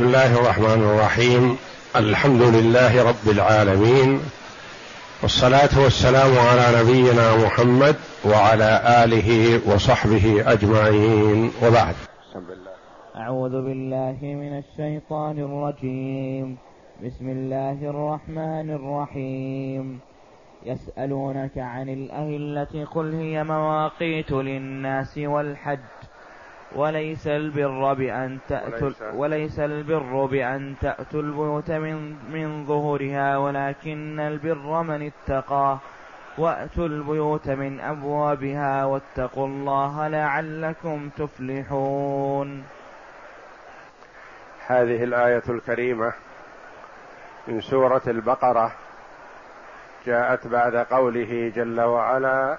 بسم الله الرحمن الرحيم. الحمد لله رب العالمين. والصلاة والسلام على نبينا محمد وعلى آله وصحبه أجمعين. وبعد. أعوذ بالله من الشيطان الرجيم. بسم الله الرحمن الرحيم. يسألونك عن الأهلة قل هي مواقيت للناس والحج. وليس البر بأن تأتوا وليس البر بأن تأتوا البيوت من من ظهورها ولكن البر من اتقى وأتوا البيوت من أبوابها واتقوا الله لعلكم تفلحون. هذه الآية الكريمة من سورة البقرة جاءت بعد قوله جل وعلا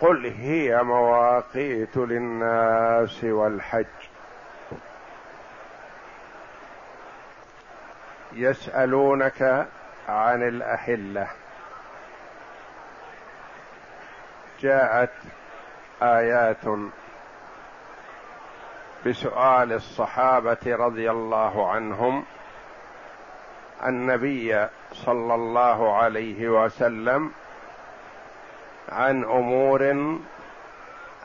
قل هي مواقيت للناس والحج. يسألونك عن الاهله جاءت آيات بسؤال الصحابة رضي الله عنهم. النبي صلى الله عليه وسلم عن أمور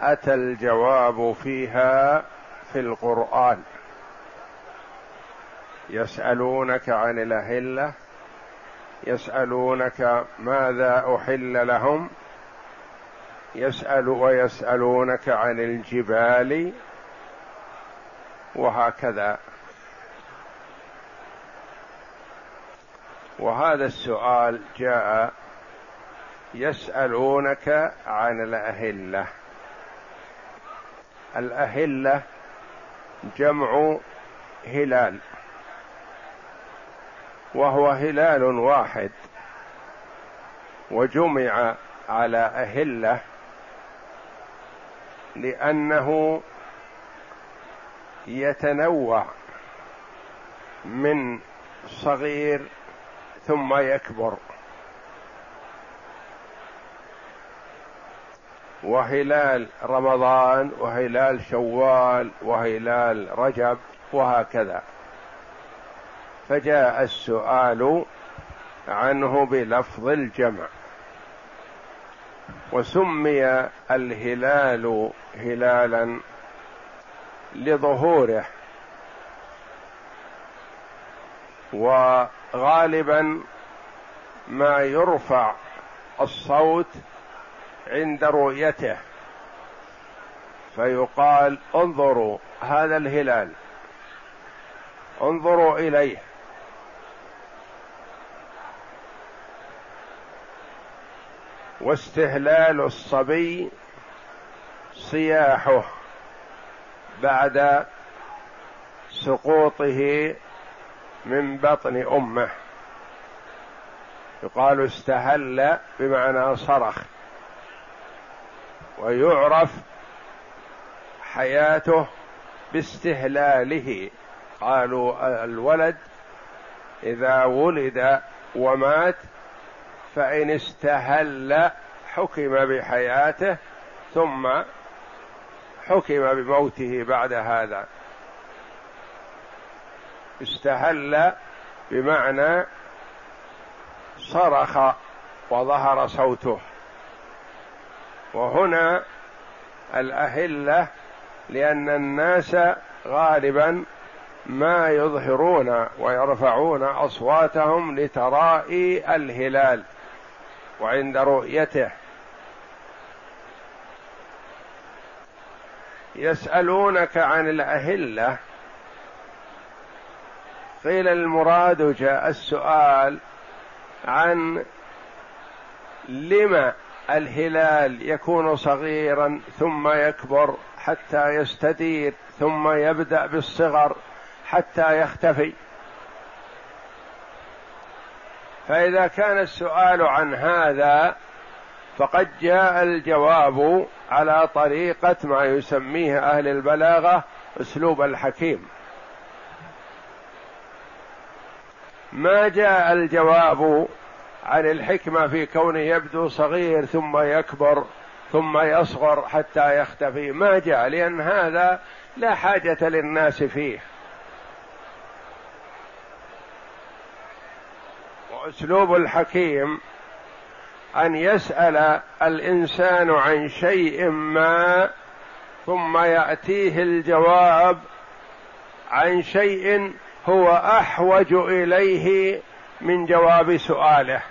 أتى الجواب فيها في القرآن. يسألونك عن الأهلة يسألونك ماذا أحل لهم يسأل ويسألونك عن الجبال وهكذا. وهذا السؤال جاء يسألونك عن الأهلة. الأهلة جمع هلال وهو هلال واحد وجمع على أهلة لأنه يتنوع من صغير ثم يكبر. وهلال رمضان وهلال شوال وهلال رجب وهكذا. فجاء السؤال عنه بلفظ الجمع. وسمي الهلال هلالا لظهوره. وغالبا ما يرفع الصوت عند رؤيته. فيقال انظروا هذا الهلال. انظروا إليه. واستهلال الصبي صياحه بعد سقوطه من بطن أمه. يقال استهل بمعنى صرخ. ويعرف حياته باستهلاله. قالوا الولد إذا ولد ومات فإن استهل حكم بحياته ثم حكم بموته بعد هذا. استهل بمعنى صرخ وظهر صوته. وهنا الأهلة لأن الناس غالبا ما يظهرون ويرفعون أصواتهم لترائي الهلال وعند رؤيته. يسألونك عن الأهلة. قيل المراد جاء السؤال عن لما الهلال يكون صغيرا ثم يكبر حتى يستدير ثم يبدأ بالصغر حتى يختفي. فإذا كان السؤال عن هذا فقد جاء الجواب على طريقة ما يسميه أهل البلاغة أسلوب الحكيم. ما جاء الجواب عن الحكمة في كونه يبدو صغير ثم يكبر ثم يصغر حتى يختفي. ما جاء؟ لأن هذا لا حاجة للناس فيه. وأسلوب الحكيم أن يسأل الإنسان عن شيء ما ثم يأتيه الجواب عن شيء هو أحوج إليه من جواب سؤاله.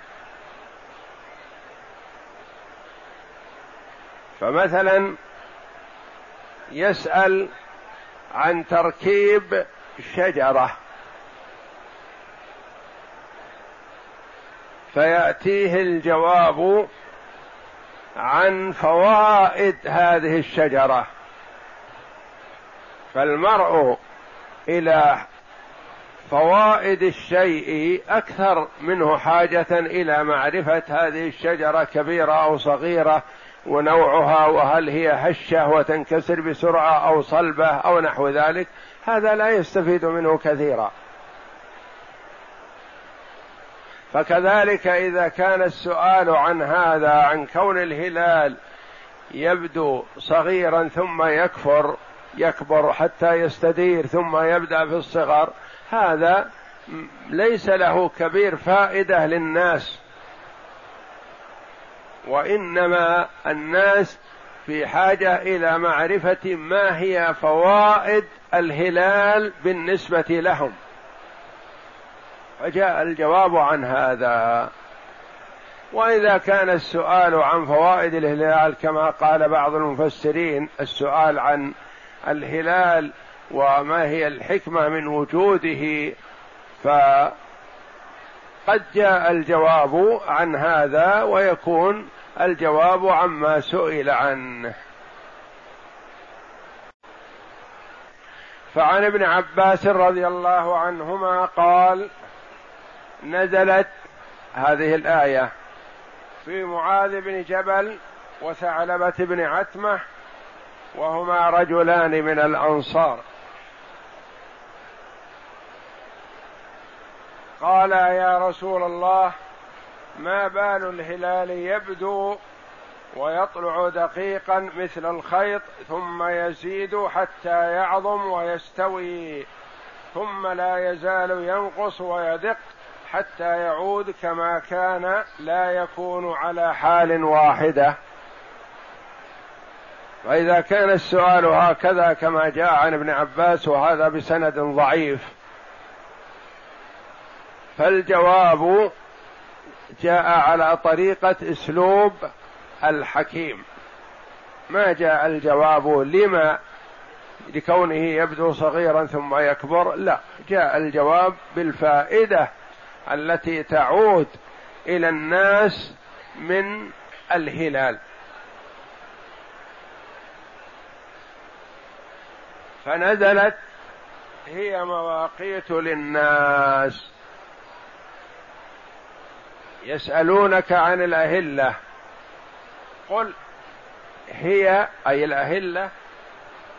فمثلا يسأل عن تركيب شجرة فيأتيه الجواب عن فوائد هذه الشجرة. فالمرء إلى فوائد الشيء أكثر منه حاجة إلى معرفة هذه الشجرة كبيرة أو صغيرة ونوعها وهل هي هشة وتنكسر بسرعة أو صلبة أو نحو ذلك هذا لا يستفيد منه كثيرا. فكذلك إذا كان السؤال عن هذا عن كون الهلال يبدو صغيرا ثم يكفر يكبر حتى يستدير ثم يبدأ في الصغر هذا ليس له كبير فائدة للناس. وإنما الناس في حاجة إلى معرفة ما هي فوائد الهلال بالنسبة لهم. فجاء الجواب عن هذا. وإذا كان السؤال عن فوائد الهلال كما قال بعض المفسرين السؤال عن الهلال وما هي الحكمة من وجوده فقد جاء الجواب عن هذا ويكون الجواب عما سئل عنه. فعن ابن عباس رضي الله عنهما قال نزلت هذه الآية في معاذ بن جبل وثعلبة بن عتمة وهما رجلان من الأنصار. قال يا رسول الله ما بال الهلال يبدو ويطلع دقيقا مثل الخيط ثم يزيد حتى يعظم ويستوي ثم لا يزال ينقص ويدق حتى يعود كما كان لا يكون على حال واحدة. فاذا كان السؤال هكذا كما جاء عن ابن عباس وهذا بسند ضعيف. فالجواب جاء على طريقة أسلوب الحكيم. ما جاء الجواب لما لكونه يبدو صغيرا ثم يكبر لا. جاء الجواب بالفائدة التي تعود إلى الناس من الهلال. فنزلت هي مواقيت للناس. يسألونك عن الأهلة. قل هي أي الأهلة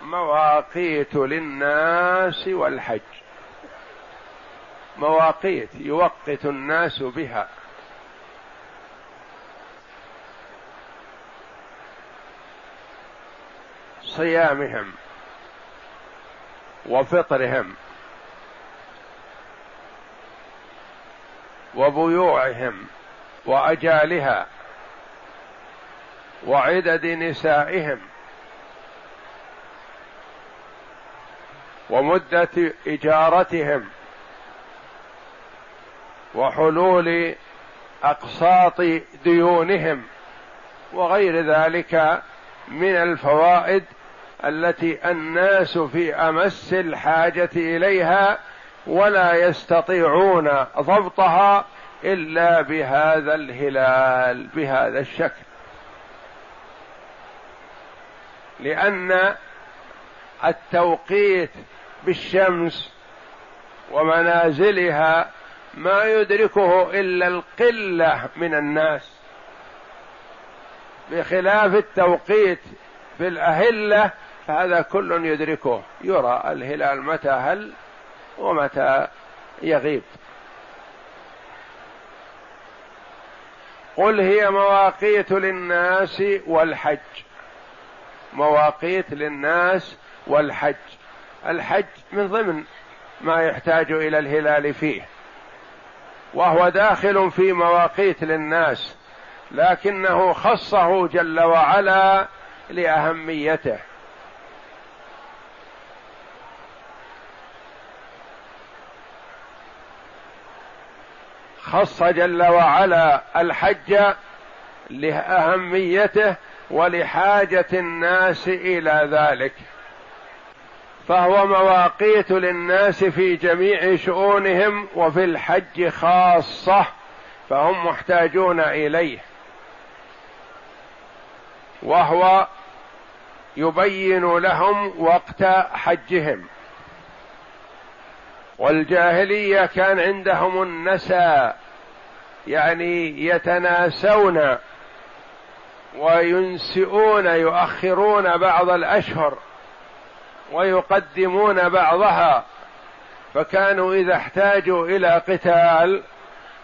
مواقيت للناس والحج. مواقيت يوقت الناس بها. صيامهم وفطرهم. وبيوعهم وأجالها وعدد نسائهم ومدة إجارتهم وحلول أقساط ديونهم وغير ذلك من الفوائد التي الناس في أمس الحاجة إليها ولا يستطيعون ضبطها إلا بهذا الهلال بهذا الشكل. لأن التوقيت بالشمس ومنازلها ما يدركه إلا القلة من الناس. بخلاف التوقيت في الأهلة فهذا كل يدركه. يرى الهلال متى هل ومتى يغيب. قل هي مواقيت للناس والحج. مواقيت للناس والحج. الحج من ضمن ما يحتاج إلى الهلال فيه. وهو داخل في مواقيت للناس لكنه خصه جل وعلا لأهميته. خص جل وعلا الحج لأهميته ولحاجة الناس إلى ذلك. فهو مواقيت للناس في جميع شؤونهم وفي الحج خاصة فهم محتاجون إليه. وهو يبين لهم وقت حجهم. والجاهلية كان عندهم النسى يعني يتناسون وينسئون يؤخرون بعض الأشهر ويقدمون بعضها. فكانوا إذا احتاجوا إلى قتال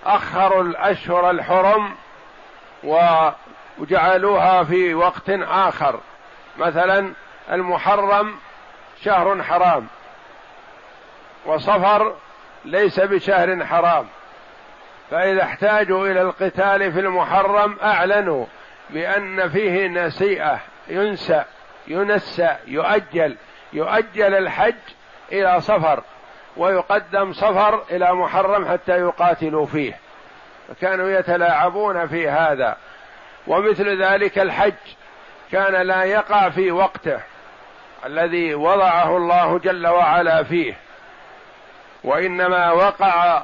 أخروا الأشهر الحرم وجعلوها في وقت آخر. مثلا المحرم شهر حرام. وصفر ليس بشهر حرام. فإذا احتاجوا إلى القتال في المحرم أعلنوا بأن فيه نسيئة ينسى ينسى يؤجل يؤجل الحج إلى صفر ويقدم صفر إلى محرم حتى يقاتلوا فيه. فكانوا يتلاعبون في هذا. ومثل ذلك الحج كان لا يقع في وقته الذي وضعه الله جل وعلا فيه. وإنما وقع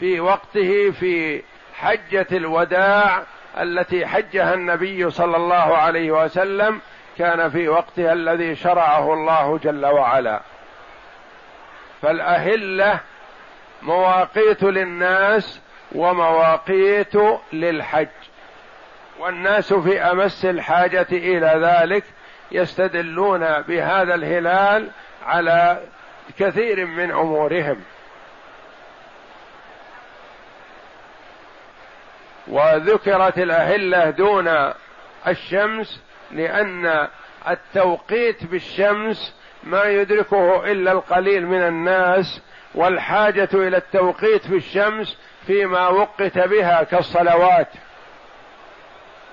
في وقته في حجة الوداع التي حجها النبي صلى الله عليه وسلم كان في وقتها الذي شرعه الله جل وعلا. فالأهلة مواقيت للناس ومواقيت للحج. والناس في أمس الحاجة إلى ذلك يستدلون بهذا الهلال على كثير من أمورهم. وذكرت الأهلة دون الشمس لأن التوقيت بالشمس ما يدركه إلا القليل من الناس والحاجة إلى التوقيت بالشمس فيما وقت بها كالصلوات.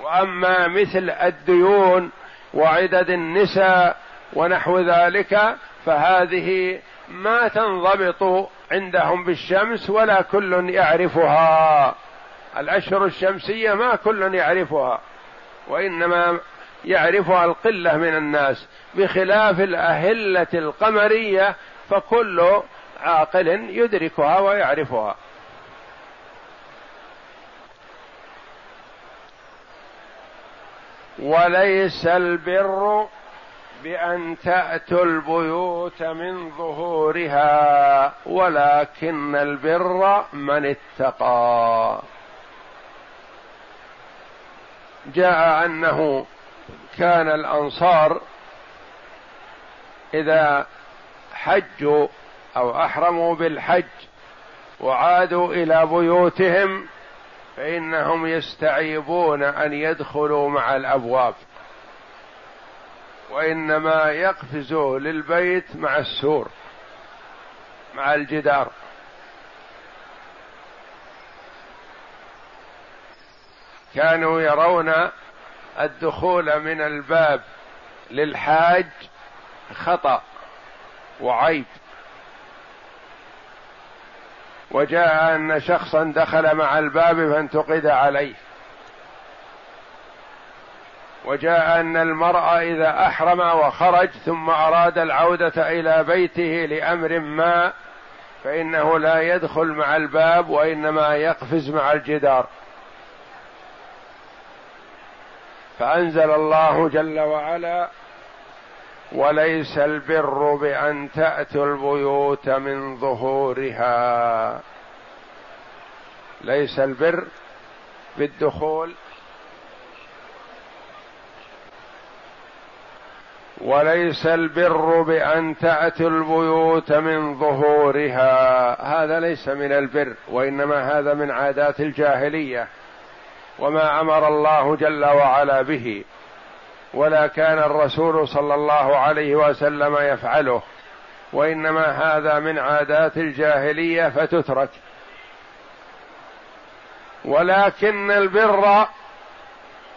وأما مثل الديون وعدد النساء ونحو ذلك فهذه ما تنضبط عندهم بالشمس ولا كل يعرفها. الأشهر الشمسية ما كل يعرفها وإنما يعرفها القلة من الناس بخلاف الأهلة القمرية فكل عاقل يدركها ويعرفها. وليس البر بأن تأتوا البيوت من ظهورها ولكن البر من اتقى. جاء أنه كان الأنصار إذا حجوا أو أحرموا بالحج وعادوا إلى بيوتهم فإنهم يستعيبون أن يدخلوا مع الأبواب وإنما يقفزوا للبيت مع السور مع الجدار. كانوا يرون الدخول من الباب للحاج خطأ وعيب. وجاء أن شخصا دخل مع الباب فانتقد عليه. وجاء أن المرأة إذا أحرم وخرج ثم أراد العودة إلى بيته لأمر ما فإنه لا يدخل مع الباب وإنما يقفز مع الجدار. فأنزل الله جل وعلا وليس البر بان تاتوا البيوت من ظهورها. ليس البر بالدخول وليس البر بان تاتوا البيوت من ظهورها. هذا ليس من البر وإنما هذا من عادات الجاهلية. وما أمر الله جل وعلا به ولا كان الرسول صلى الله عليه وسلم يفعله وإنما هذا من عادات الجاهلية فتترك. ولكن البر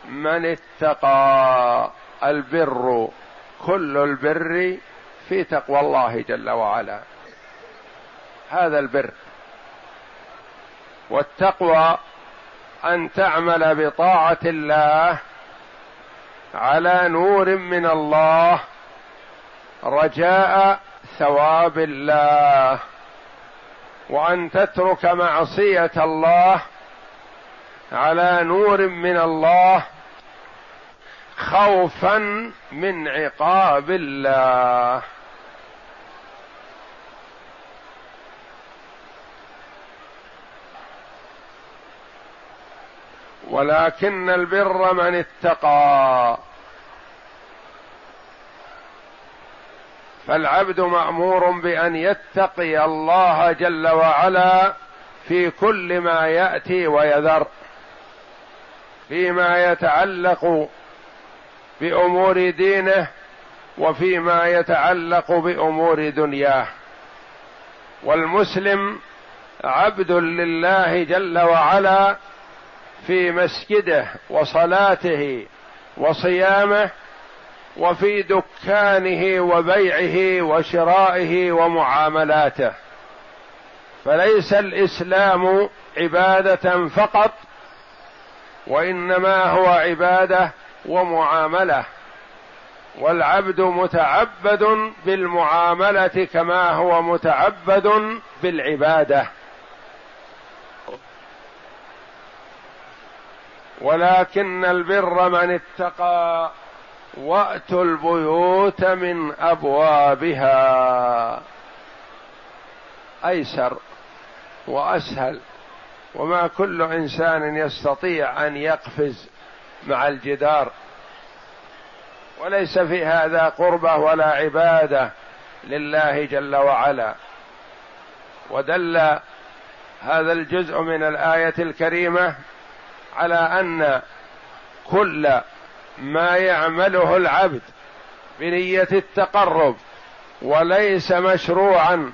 من اتقى البر كل البر في تقوى الله جل وعلا. هذا البر. والتقوى أن تعمل بطاعة الله على نور من الله رجاء ثواب الله وأن تترك معصية الله على نور من الله خوفا من عقاب الله. ولكن البر من اتقى. فالعبد مأمور بأن يتقي الله جل وعلا في كل ما يأتي ويذر فيما يتعلق بأمور دينه وفيما يتعلق بأمور دنياه. والمسلم عبد لله جل وعلا في مسجده وصلاته وصيامه وفي دكانه وبيعه وشرائه ومعاملاته. فليس الإسلام عبادة فقط وإنما هو عبادة ومعاملة. والعبد متعبد بالمعاملة كما هو متعبد بالعبادة. ولكن البر من اتقى وأتوا البيوت من أبوابها. أيسر وأسهل وما كل إنسان يستطيع أن يقفز مع الجدار. وليس في هذا قربة ولا عبادة لله جل وعلا. ودل هذا الجزء من الآية الكريمة على أن كل ما يعمله العبد بنية التقرب وليس مشروعا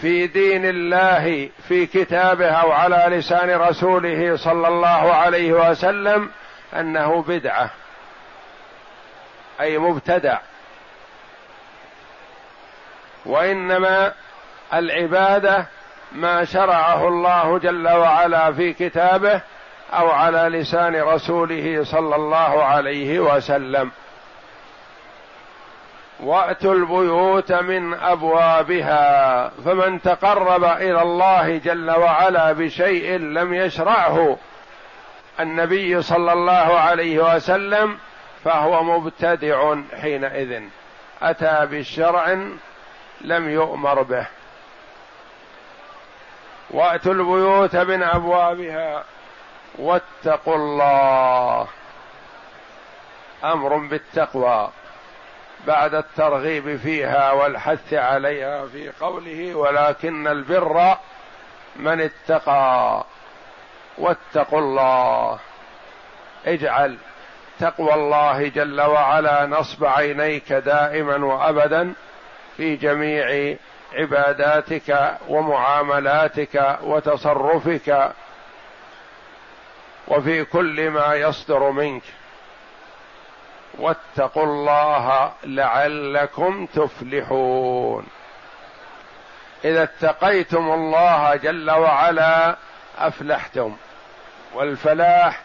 في دين الله في كتابه أو على لسان رسوله صلى الله عليه وسلم أنه بدعة أي مبتدع. وإنما العبادة ما شرعه الله جل وعلا في كتابه أو على لسان رسوله صلى الله عليه وسلم. وأتوا البيوت من أبوابها فمن تقرب إلى الله جل وعلا بشيء لم يشرعه النبي صلى الله عليه وسلم فهو مبتدع حينئذ. أتى بالشرع لم يؤمر به. وأتوا البيوت من أبوابها واتقوا الله. أمر بالتقوى بعد الترغيب فيها والحث عليها في قوله ولكن البر من اتقى واتقوا الله. اجعل تقوى الله جل وعلا نصب عينيك دائما وأبدا في جميع عباداتك ومعاملاتك وتصرفك وفي كل ما يصدر منك. واتقوا الله لعلكم تفلحون. إذا اتقيتم الله جل وعلا أفلحتم والفلاح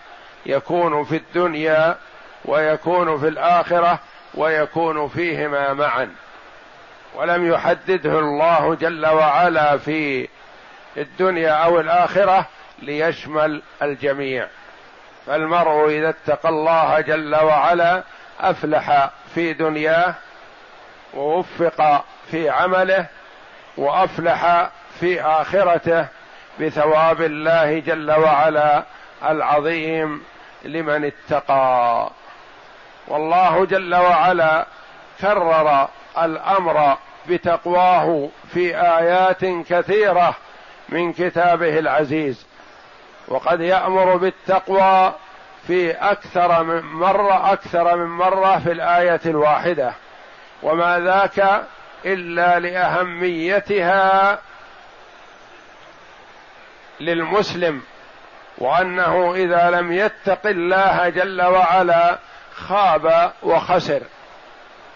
يكون في الدنيا ويكون في الآخرة ويكون فيهما معا. ولم يحدده الله جل وعلا في الدنيا أو الآخرة ليشمل الجميع. فالمرء إذا اتقى الله جل وعلا أفلح في دنياه ووفق في عمله وأفلح في آخرته بثواب الله جل وعلا العظيم لمن اتقى. والله جل وعلا كرر الأمر بتقواه في آيات كثيرة من كتابه العزيز. وقد يأمر بالتقوى في أكثر من مرة أكثر من مرة في الآية الواحدة. وما ذاك إلا لأهميتها للمسلم وأنه إذا لم يتق الله جل وعلا خاب وخسر.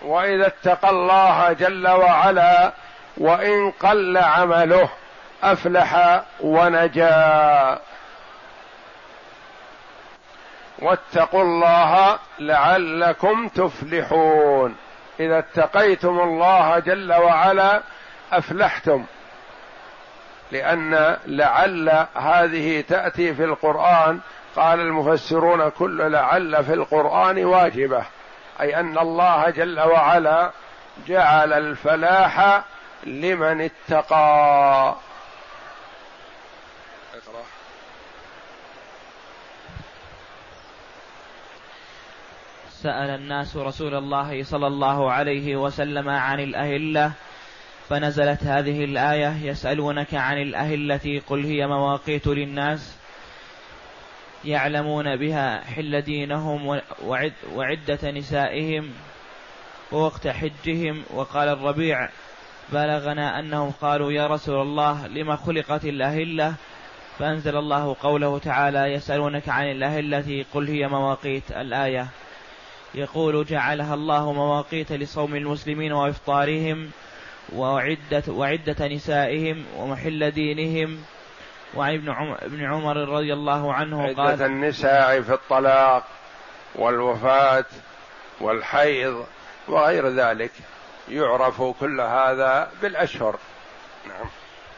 وإذا اتقى الله جل وعلا وإن قل عمله أفلح ونجا. واتقوا الله لعلكم تفلحون. إذا اتقيتم الله جل وعلا أفلحتم. لأن لعل هذه تأتي في القرآن. قال المفسرون كل لعل في القرآن واجبة. أي أن الله جل وعلا جعل الفلاح لمن اتقى. سأل الناس رسول الله صلى الله عليه وسلم عن الأهلة فنزلت هذه الآية يسألونك عن الأهلة قل هي مواقيت للناس. يعلمون بها حل دينهم وعد وعدة نسائهم ووقت حجهم. وقال الربيع بلغنا أنهم قالوا يا رسول الله لما خلقت الأهلة؟ فأنزل الله قوله تعالى يسألونك عن الأهلة قل هي مواقيت الآية. يقول جعلها الله مواقيت لصوم المسلمين وإفطارهم وعدة, وعدة نسائهم ومحل دينهم. وعن ابن عمر, ابن عمر رضي الله عنه عدة قال النساء في الطلاق والوفاة والحيض وغير ذلك يعرف كل هذا بالأشهر. نعم.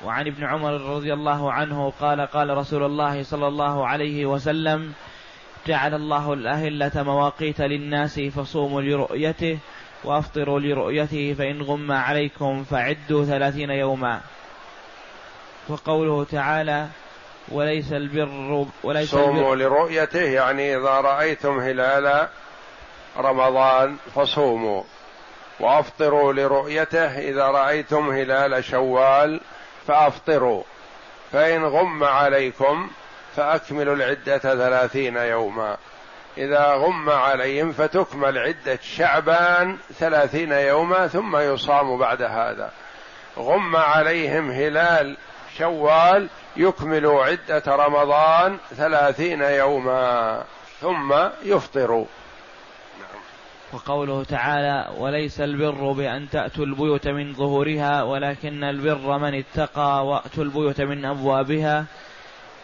وعن ابن عمر رضي الله عنه قال قال رسول الله صلى الله عليه وسلم جعل الله الأهلة مواقيت للناس فصوموا لرؤيته وأفطروا لرؤيته فإن غم عليكم فعدوا ثلاثين يوما. وقوله تعالى وليس البر وليس صوموا البر لرؤيته يعني إذا رأيتم هلال رمضان فصوموا. وأفطروا لرؤيته إذا رأيتم هلال شوال فأفطروا. فإن غم عليكم فأكملوا العدة ثلاثين يوما. إذا غم عليهم فتكمل عدة شعبان ثلاثين يوما ثم يصام بعد هذا. غم عليهم هلال شوال يكمل عدة رمضان ثلاثين يوما ثم يفطروا وقوله تعالى وليس البر بأن تأتوا البيوت من ظهورها ولكن البر من اتقى وأتوا البيوت من أبوابها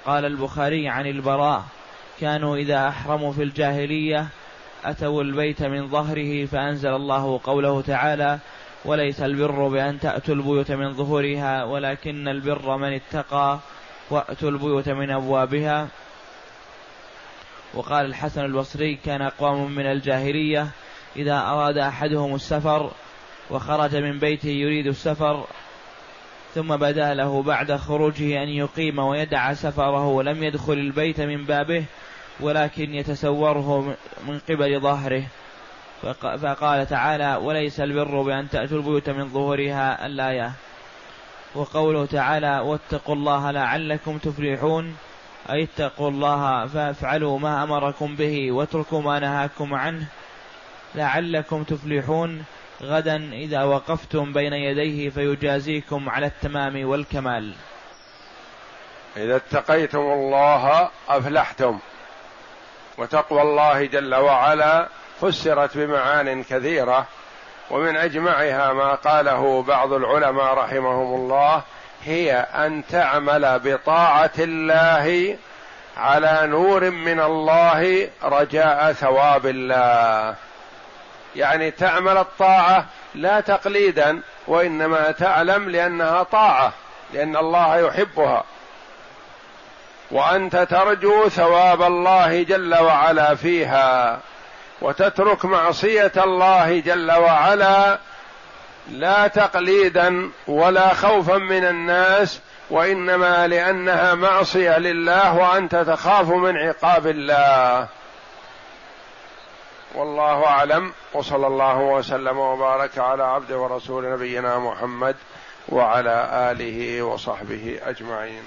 قال البخاري عن البراء كانوا إذا أحرموا في الجاهلية أتوا البيت من ظهره فأنزل الله قوله تعالى وليس البر بأن تأتوا البيوت من ظهورها ولكن البر من اتقى وأتوا البيوت من أبوابها. وقال الحسن البصري كان أقوام من الجاهلية إذا أراد أحدهم السفر وخرج من بيته يريد السفر ثم بدا له بعد خروجه أن يقيم ويدع سفره ولم يدخل البيت من بابه ولكن يتسوره من قبل ظهره. فقال تعالى وليس البر بأن تأتوا البيوت من ظهورها الآية. وقوله تعالى واتقوا الله لعلكم تفلحون. أي اتقوا الله فافعلوا ما أمركم به واتركوا ما نهاكم عنه. لعلكم تفلحون. غدا إذا وقفتم بين يديه فيجازيكم على التمام والكمال. إذا اتقيتم الله أفلحتم. وتقوى الله جل وعلا فسرت بمعان كثيرة ومن أجمعها ما قاله بعض العلماء رحمهم الله هي أن تعمل بطاعة الله على نور من الله رجاء ثواب الله. يعني تعمل الطاعة لا تقليدا وإنما تعلم لأنها طاعة لأن الله يحبها. وأنت ترجو ثواب الله جل وعلا فيها. وتترك معصية الله جل وعلا لا تقليدا ولا خوفا من الناس وإنما لأنها معصية لله وأنت تخاف من عقاب الله. والله أعلم وصلى الله وسلم وبارك على عبد ورسول نبينا محمد وعلى آله وصحبه أجمعين.